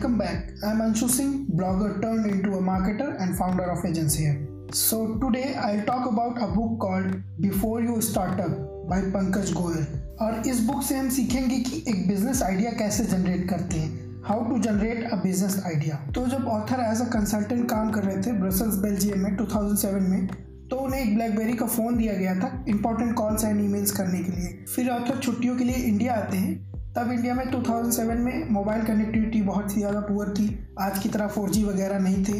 Welcome back. I'm Anshu Singh, blogger turned into a marketer and founder of agency. So today I'll talk about a book called Before You Start Up by Pankaj Goyal. और इस book से हम सीखेंगे कि एक business idea कैसे generate करते हैं how to generate a business idea तो जब ऑथर एज अ कंसल्टेंट काम कर रहे थे ब्रसल्स बेल्जियम में 2007 में तो उन्हें एक ब्लैकबेरी का फ़ोन दिया गया था इंपॉर्टेंट कॉल्स एंड ईमेल्स करने के लिए फिर ऑथर छुट्टियों के लिए इंडिया आते हैं तब इंडिया में 2007 में मोबाइल कनेक्टिविटी बहुत ही ज़्यादा पुअर थी। आज की तरह 4G वगैरह नहीं थे।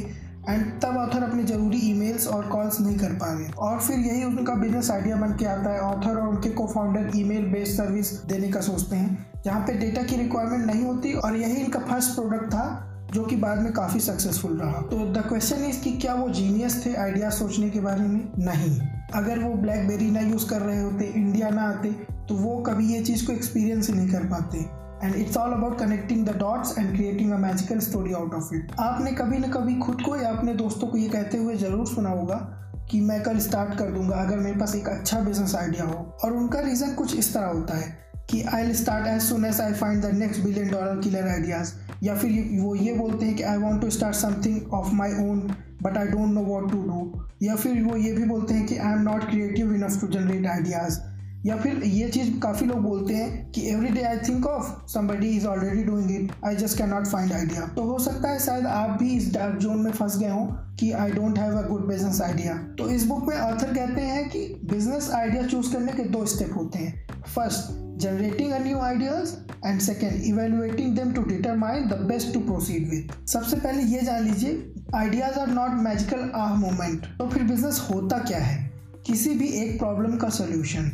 एंड तब ऑथर अपने ज़रूरी ईमेल्स और कॉल्स नहीं कर पा रहे। और फिर यही उनका बिज़नेस आइडिया बन के आता है। ऑथर और उनके को फाउंडर ईमेल बेस्ड सर्विस देने का सोचते हैं। जहाँ पे डेटा की रिक्वायरमेंट नहीं होती और यही इनका फ़र्स्ट प्रोडक्ट था, जो कि बाद में काफ़ी सक्सेसफुल रहा। तो द क्वेश्चन इज़ कि क्या वो जीनियस थे आइडिया सोचने के बारे में? नहीं। अगर वो ब्लैकबेरी ना यूज़ कर रहे होते इंडिया ना आते तो वो कभी ये चीज़ को एक्सपीरियंस ही नहीं कर पाते। And it's all about connecting the dots and creating a magical story out of it आपने कभी ना कभी खुद को या अपने दोस्तों को ये कहते हुए ज़रूर सुना होगा कि मैं कल स्टार्ट कर दूँगा अगर मेरे पास एक अच्छा बिज़नेस आइडिया हो। और उनका रीज़न कुछ इस तरह होता है कि I will start as soon as I find the next billion dollar killer ideas या फिर वो ये बोलते हैं कि I want to start something of my own but I don't know what to do या फिर वो ये भी बोलते हैं कि I am not creative enough to generate ideas या फिर ये चीज़ काफ़ी लोग बोलते हैं कि every day I think of somebody is already doing it I just can not find idea तो हो सकता है शायद आप भी इस डार्क जोन में फंस गए हो कि I don't have a good business idea तो इस बुक में ऑथर कहते हैं कि बिज़नेस आइडिया चूज़ करने के दो स्टेप होते हैं. First generating a new ideas and second evaluating them to determine the best to proceed with सबसे पहले ये जान लीजिए ideas are not magical ah moment तो फिर बिज़नेस होता क्या है? किसी भी एक प्रॉब्लम का सोल्यूशन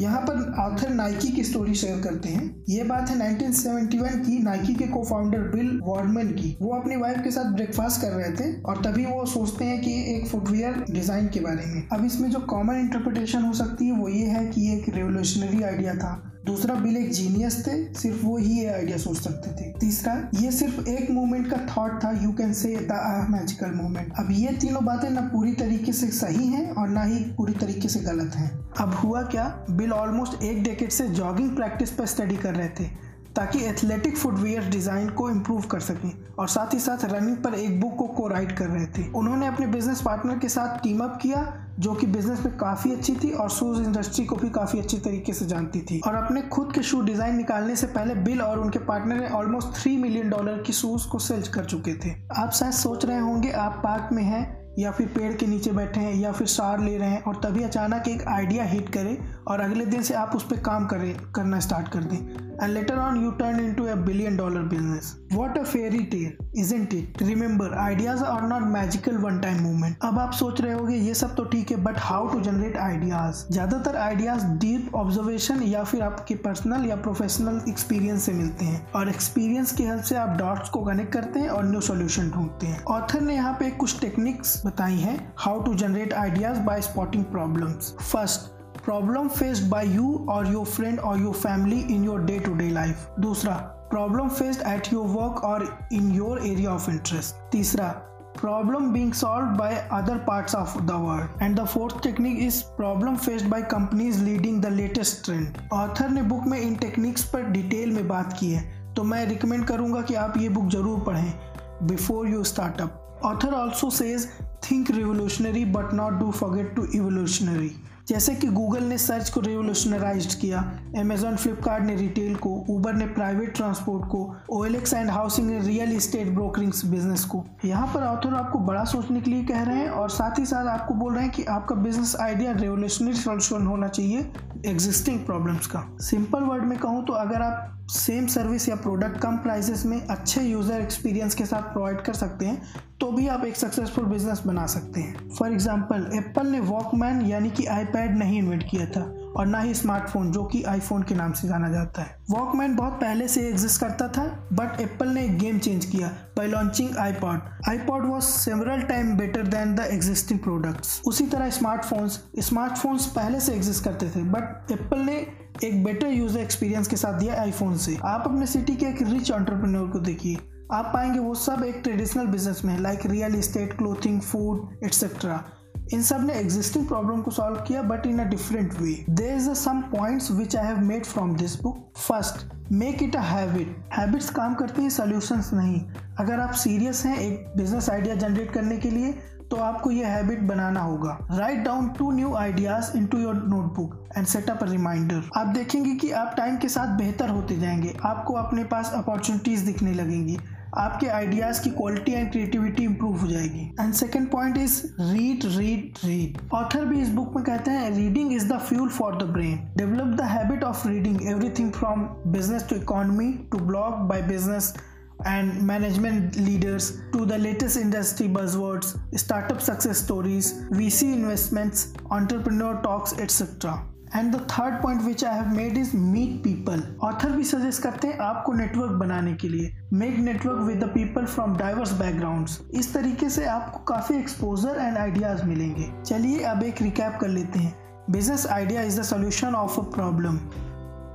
यहाँ पर ऑथर नाइकी की स्टोरी शेयर करते हैं। ये बात है 1971 की, नाइकी के को फाउंडर बिल वॉर्डमेन की। वो अपनी वाइफ के साथ ब्रेकफास्ट कर रहे थे और तभी वो सोचते हैं कि एक फुटवेयर डिज़ाइन के बारे में। अब इसमें जो कॉमन इंटरप्रिटेशन हो सकती है, वो ये है कि एक रेवोल्यूशनरी आइडिया था। दूसरा बिल एक जीनियस थे, सिर्फ़ वो ही ये आइडिया सोच सकते थे। तीसरा, ये सिर्फ़ एक मोमेंट का थॉट था you can say the magical moment अब ये तीनों बातें ना पूरी तरीके से सही हैं और ना ही पूरी तरीके से गलत हैं। अब हुआ क्या? बिल ऑलमोस्ट एक डेकेट से जॉगिंग प्रैक्टिस पर स्टडी कर रहे थे। ताकि एथलेटिक फुटवेयर डिज़ाइन को इम्प्रूव कर सकें और साथ ही साथ रनिंग पर एक बुक को को राइट कर रहे थे। उन्होंने अपने बिज़नेस पार्टनर के साथ टीम अप किया, जो कि बिज़नेस में काफ़ी अच्छी थी और शूज़ इंडस्ट्री को भी काफ़ी अच्छी तरीके से जानती थी। और अपने खुद के शू डिज़ाइन निकालने से पहले बिल और उनके पार्टनर ने ऑलमोस्ट थ्री मिलियन डॉलर की शूज़ को सेल कर चुके थे। आप शायद सोच रहे होंगे, आप पार्क में हैं या फिर पेड़ के नीचे बैठे हैं या फिर सार ले रहे हैं और तभी अचानक एक आइडिया हिट करे और अगले दिन से आप उस पर काम करें करना स्टार्ट कर दें and later on you turn into a billion dollar business. What a fairy tale, isn't it? Remember, ideas are not magical one time movement. अब आप सोच रहे होगे ये सब तो ठीक है but how to generate ideas ज़्यादातर आइडियाज़ डीप ऑब्जर्वेशन या फिर आपके पर्सनल या प्रोफेशनल एक्सपीरियंस से मिलते हैं और एक्सपीरियंस की हेल्प से आप डॉट्स को कनेक्ट करते हैं और न्यू सोल्यूशन ढूंढते हैं ऑथर ने यहाँ पे कुछ टेक्निक्स बताई हैं how to generate ideas by spotting problems first problem faced by you और योर फ्रेंड और your family in your day to day life दूसरा problem faced at your work और in your area of interest तीसरा problem being solved by other parts of the world. And the fourth technique is problem faced by companies leading the latest trend. Author ने book में इन techniques पर detail में बात की है। तो मैं रिकमेंड करूँगा कि आप ये बुक ज़रूर पढ़ें before you startup author also says think revolutionary but not do forget to evolutionary जैसे कि गूगल ने सर्च को रेवोल्यूशनराइज किया अमेजोन फ्लिपकार्ट ने रिटेल को ऊबर ने प्राइवेट ट्रांसपोर्ट को ओ एंड हाउसिंग ने रियल इस्टेट ब्रोकरिंग बिज़नेस को। यहाँ पर ऑथर आपको बड़ा सोचने के लिए कह रहे हैं और साथ ही साथ आपको बोल रहे हैं कि आपका बिज़नेस आइडिया रेवोल्यूशनरी सोल्यूशन होना चाहिए एग्जिस्टिंग प्रॉब्लम्स का। सिंपल वर्ड में कहूँ तो अगर आप सेम सर्विस या प्रोडक्ट कम प्राइसेस में अच्छे यूज़र एक्सपीरियंस के साथ प्रोवाइड कर सकते हैं तो भी आप एक सक्सेसफुल बिज़नेस बना सकते हैं। फॉर एग्ज़ाम्पल एप्पल ने वॉकमैन यानी कि आईपैड नहीं इन्वेंट किया था और ना ही स्मार्टफ़ोन जो कि आईफोन के नाम से जाना जाता है। वॉकमैन बहुत पहले से एग्जिस्ट करता था बट एप्पल ने एक गेम चेंज किया by launching iPod iPod was several time better than the existing products उसी तरह स्मार्टफोन्स स्मार्टफोन्स पहले से एग्जिस्ट करते थे बट एप्पल ने एक बेटर यूज़र एक्सपीरियंस के साथ दिया आईफोन से। आप अपने सिटी के एक रिच ऑन्टरप्रेन्योर को देखिए। आप पाएँगे वो सब एक ट्रेडिशनल बिज़नेस में like real estate clothing food etcetera इन सबने एग्जिस्टिंग प्रॉब्लम को सॉल्व किया but in a different way there is some points which I have made from this book first make it a habit habits काम करते हैं solutions नहीं. अगर आप serious हैं एक बिज़नेस आइडिया जनरेट करने के लिए तो आपको ये हैबिट बनाना होगा. Write down two new ideas into your notebook and setup reminder आप देखेंगे कि आप टाइम के साथ बेहतर होते जाएँगे. आपको अपने पास अपॉर्चुनिटीज़ दिखने लगेंगी. आपके आइडियाज़ की क्वालिटी एंड क्रिएटिविटी इंप्रूव हो जाएगी. And second point is read read read author भी इस बुक में कहते हैं reading is the fuel for the brain develop the habit of reading everything from business to economy to blog by business and management leaders to the latest industry buzzwords, startup success stories, VC investments, entrepreneur talks, etc. And the third point which I have made is meet people author भी suggest करते हैं आपको network बनाने के लिए। Make network with the people from diverse backgrounds इस तरीके से आपको काफ़ी एक्सपोजर एंड आइडियाज़ मिलेंगे। चलिए अब एक रिकैप कर लेते हैं। Business idea is the solution of a problem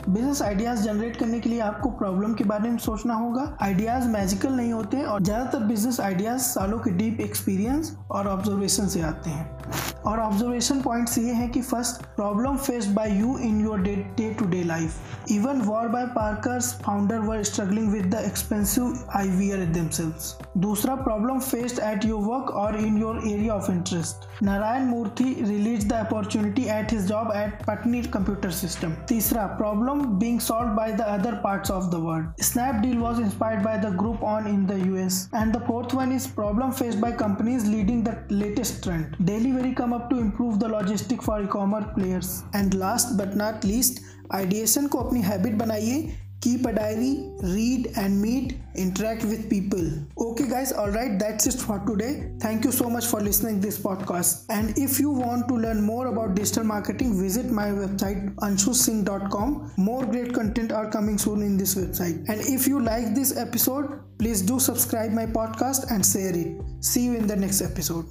business ideas generate करने के लिए आपको प्रॉब्लम के बारे में सोचना होगा। आइडियाज़ मैजिकल नहीं होते और ज़्यादातर बिज़नेस आइडियाज़ सालों के डीप एक्सपीरियंस और ऑब्जर्वेशन से आते हैं। और ऑब्जर्वेशन पॉइंट्स ये हैं कि first problem faced by you in your day day to day life even Warby Parker's founder were struggling with the expensive eyewear themselves दूसरा problem faced at your work और in your area of interest Narayana Murthy release the opportunity at his job at Patni computer system तीसरा problem being solved by the other part of the world Snapdeal was inspired by the group on in the US and the fourth one is problem faced by companies leading the latest trend daily very come come up to improve the logistic for e-commerce players. And last but not least, ideation को अपनी habit बनाइए keep a diary read and meet interact with people okay guys all right that's it for today thank you so much for listening this podcast and if you want to learn more about digital marketing visit my website anshusingh.com more great content are coming soon in this website and if you like this episode please do subscribe my podcast and share it see you in the next episode